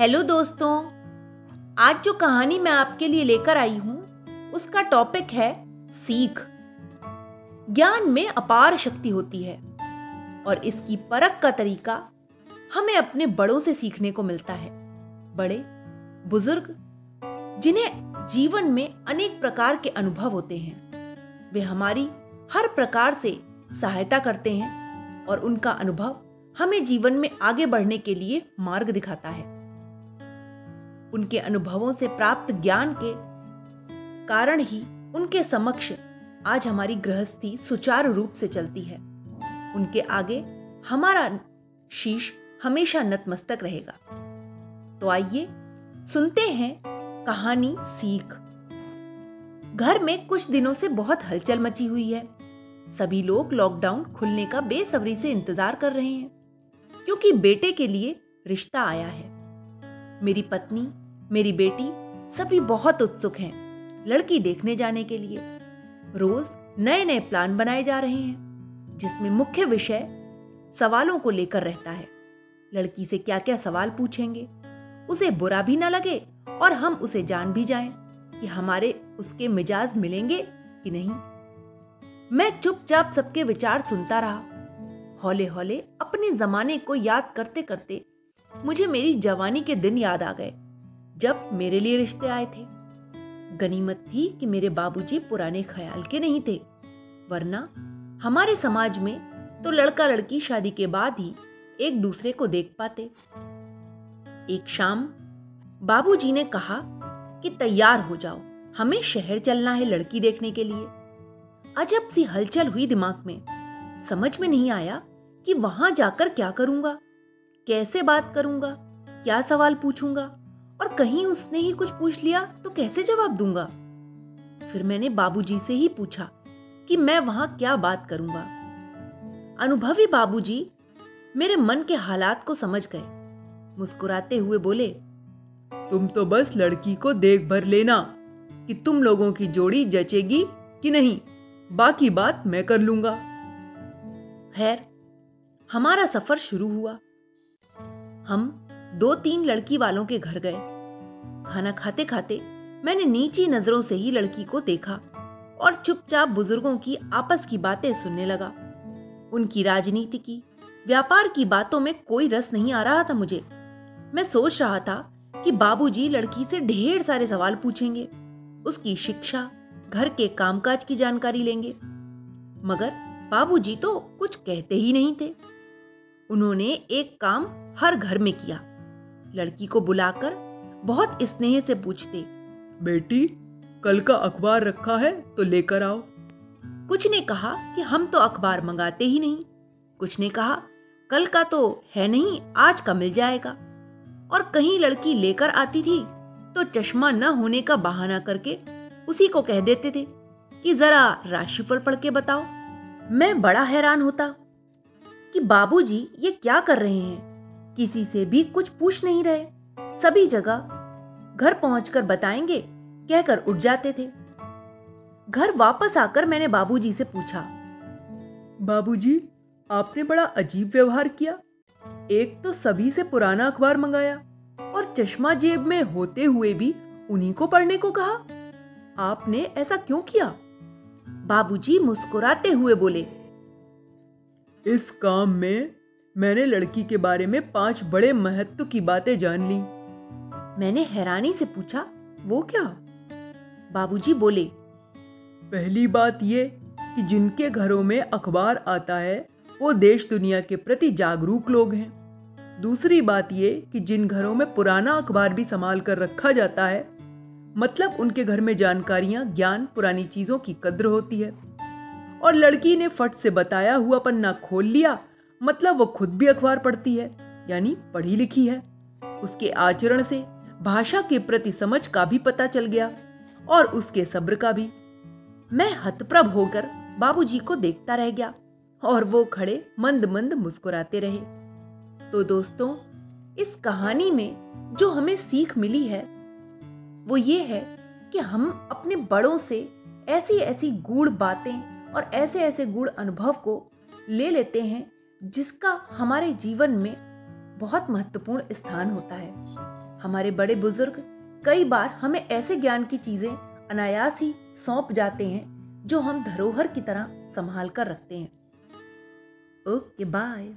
Hello दोस्तों, आज जो कहानी मैं आपके लिए लेकर आई हूँ, उसका टॉपिक है सीख। ज्ञान में अपार शक्ति होती है और इसकी परख का तरीका हमें अपने बड़ों से सीखने को मिलता है। बड़े, बुज़ुर्ग, जिन्हें जीवन में अनेक प्रकार के अनुभव होते हैं, वे हमारी हर प्रकार से सहायता करते हैं और उनका अनुभव हमें जीवन में आगे बढ़ने के लिए मार्ग दिखाता है। उनके अनुभवों से प्राप्त ज्ञान के कारण ही उनके समक्ष आज हमारी गृहस्थी सुचारू रूप से चलती है। उनके आगे हमारा शीश हमेशा नतमस्तक रहेगा। तो आइए सुनते हैं कहानी सीख। घर में कुछ दिनों से बहुत हलचल मची हुई है। सभी लोग लॉकडाउन खुलने का बेसब्री से इंतज़ार कर रहे हैं, क्योंकि बेटे के लिए रिश्ता आया है। मेरी पत्नी मेरी बेटी, सभी बहुत उत्सुक हैं, लड़की देखने जाने के लिए। रोज नए नए प्लान बनाए जा रहे हैं, जिसमें मुख्य विषय सवालों को लेकर रहता है। लड़की से क्या क्या सवाल पूछेंगे? उसे बुरा भी ना लगे और हम उसे जान भी जाएँ कि हमारे उसके मिजाज मिलेंगे कि नहीं। मैं चुपचाप सबके विचार सुनता रहा। हौले हौले अपने जमाने को याद करते करते मुझे मेरी जवानी के दिन याद आ गए। जब मेरे लिए रिश्ते आए थे। गनीमत थी कि मेरे बाबूजी पुराने ख्याल के नहीं थे, वरना हमारे समाज में तो लड़का लड़की शादी के बाद ही एक दूसरे को देख पाते। एक शाम बाबूजी ने कहा कि तैयार हो जाओ, हमें शहर चलना है लड़की देखने के लिए। अजब सी हलचल हुई दिमाग में। समझ में नहीं आया कि वहाँ जाकर क्या करूँगा, कैसे बात करूँगा, क्या सवाल पूछूँगा। और कहीं उसने ही कुछ पूछ लिया तो कैसे जवाब दूँगा? फिर मैंने बाबूजी से ही पूछा कि मैं वहाँ क्या बात करूँगा। अनुभवी बाबूजी मेरे मन के हालात को समझ गए। मुस्कुराते हुए बोले, तुम तो बस लड़की को देख भर लेना कि तुम लोगों की जोड़ी जचेगी कि नहीं। बाकी बात मैं कर लूँगा। खैर, हमारा सफ़र शुरू हुआ। हम दो तीन लड़की वालों के घर गए। खाना खाते खाते मैंने नीची नज़रों से ही लड़की को देखा और चुपचाप बुज़ुर्गों की आपस की बातें सुनने लगा। उनकी राजनीति की, व्यापार की बातों में कोई रस नहीं आ रहा था मुझे। मैं सोच रहा था कि बाबूजी लड़की से ढेर सारे सवाल पूछेंगे, उसकी शिक्षा, घर के कामकाज की जानकारी लेंगे। मगर बाबूजी तो कुछ कहते ही नहीं थे। उन्होंने एक काम हर घर में किया। लड़की को बुलाकर बहुत स्नेह से पूछते बेटी कल का अखबार रखा है तो लेकर आओ। कुछ ने कहा कि हम तो अखबार मंगाते ही नहीं। कुछ ने कहा कल का तो है नहीं आज का मिल जाएगा। और कहीं लड़की लेकर आती थी तो चश्मा न होने का बहाना करके उसी को कह देते थे कि जरा राशिफल पढ़ के बताओ। मैं बड़ा हैरान होता कि बाबूजी ये क्या कर रहे हैं? किसी से भी कुछ पूछ नहीं रहे। सभी जगह घर पहुंचकर बताएँगे, कहकर उठ जाते थे। घर वापस आकर मैंने बाबूजी से पूछा, बाबूजी, आपने बड़ा अजीब व्यवहार किया। एक तो सभी से पुराना अखबार मंगाया और चश्मा जेब में होते हुए भी उन्हीं को पढ़ने को कहा। आपने ऐसा क्यों किया? बाबूजी मुस्कुराते हुए बोले, इस काम में मैंने लड़की के बारे में पाँच बड़े महत्व की बातें जान ली। मैंने हैरानी से पूछा वो क्या? बाबूजी बोले पहली बात ये कि जिनके घरों में अखबार आता है वो देश दुनिया के प्रति जागरूक लोग हैं। दूसरी बात ये कि जिन घरों में पुराना अखबार भी संभाल कर रखा जाता है मतलब उनके घर में जानकारियाँ ज्ञान पुरानी चीज़ों की कद्र होती है। और लड़की ने फट से बताया हुआ पन्ना खोल लिया मतलब वो खुद भी अखबार पढ़ती है, यानी पढ़ी लिखी है। उसके आचरण से, भाषा के प्रति समझ का भी पता चल गया, और उसके सब्र का भी। मैं हतप्रभ होकर बाबूजी को देखता रह गया, और वो खड़े मंद मंद मुस्कुराते रहे। तो दोस्तों, इस कहानी में जो हमें सीख मिली है, वो ये है कि हम अपने बड़ों से ऐसी ऐसी गूढ़ बातें और ऐसे ऐसे गूढ़ अनुभव को ले लेते हैं जिसका हमारे जीवन में बहुत महत्वपूर्ण स्थान होता है। हमारे बड़े बुज़ुर्ग कई बार हमें ऐसे ज्ञान की चीज़ें अनायास ही सौंप जाते हैं, जो हम धरोहर की तरह संभाल कर रखते हैं। Okay bye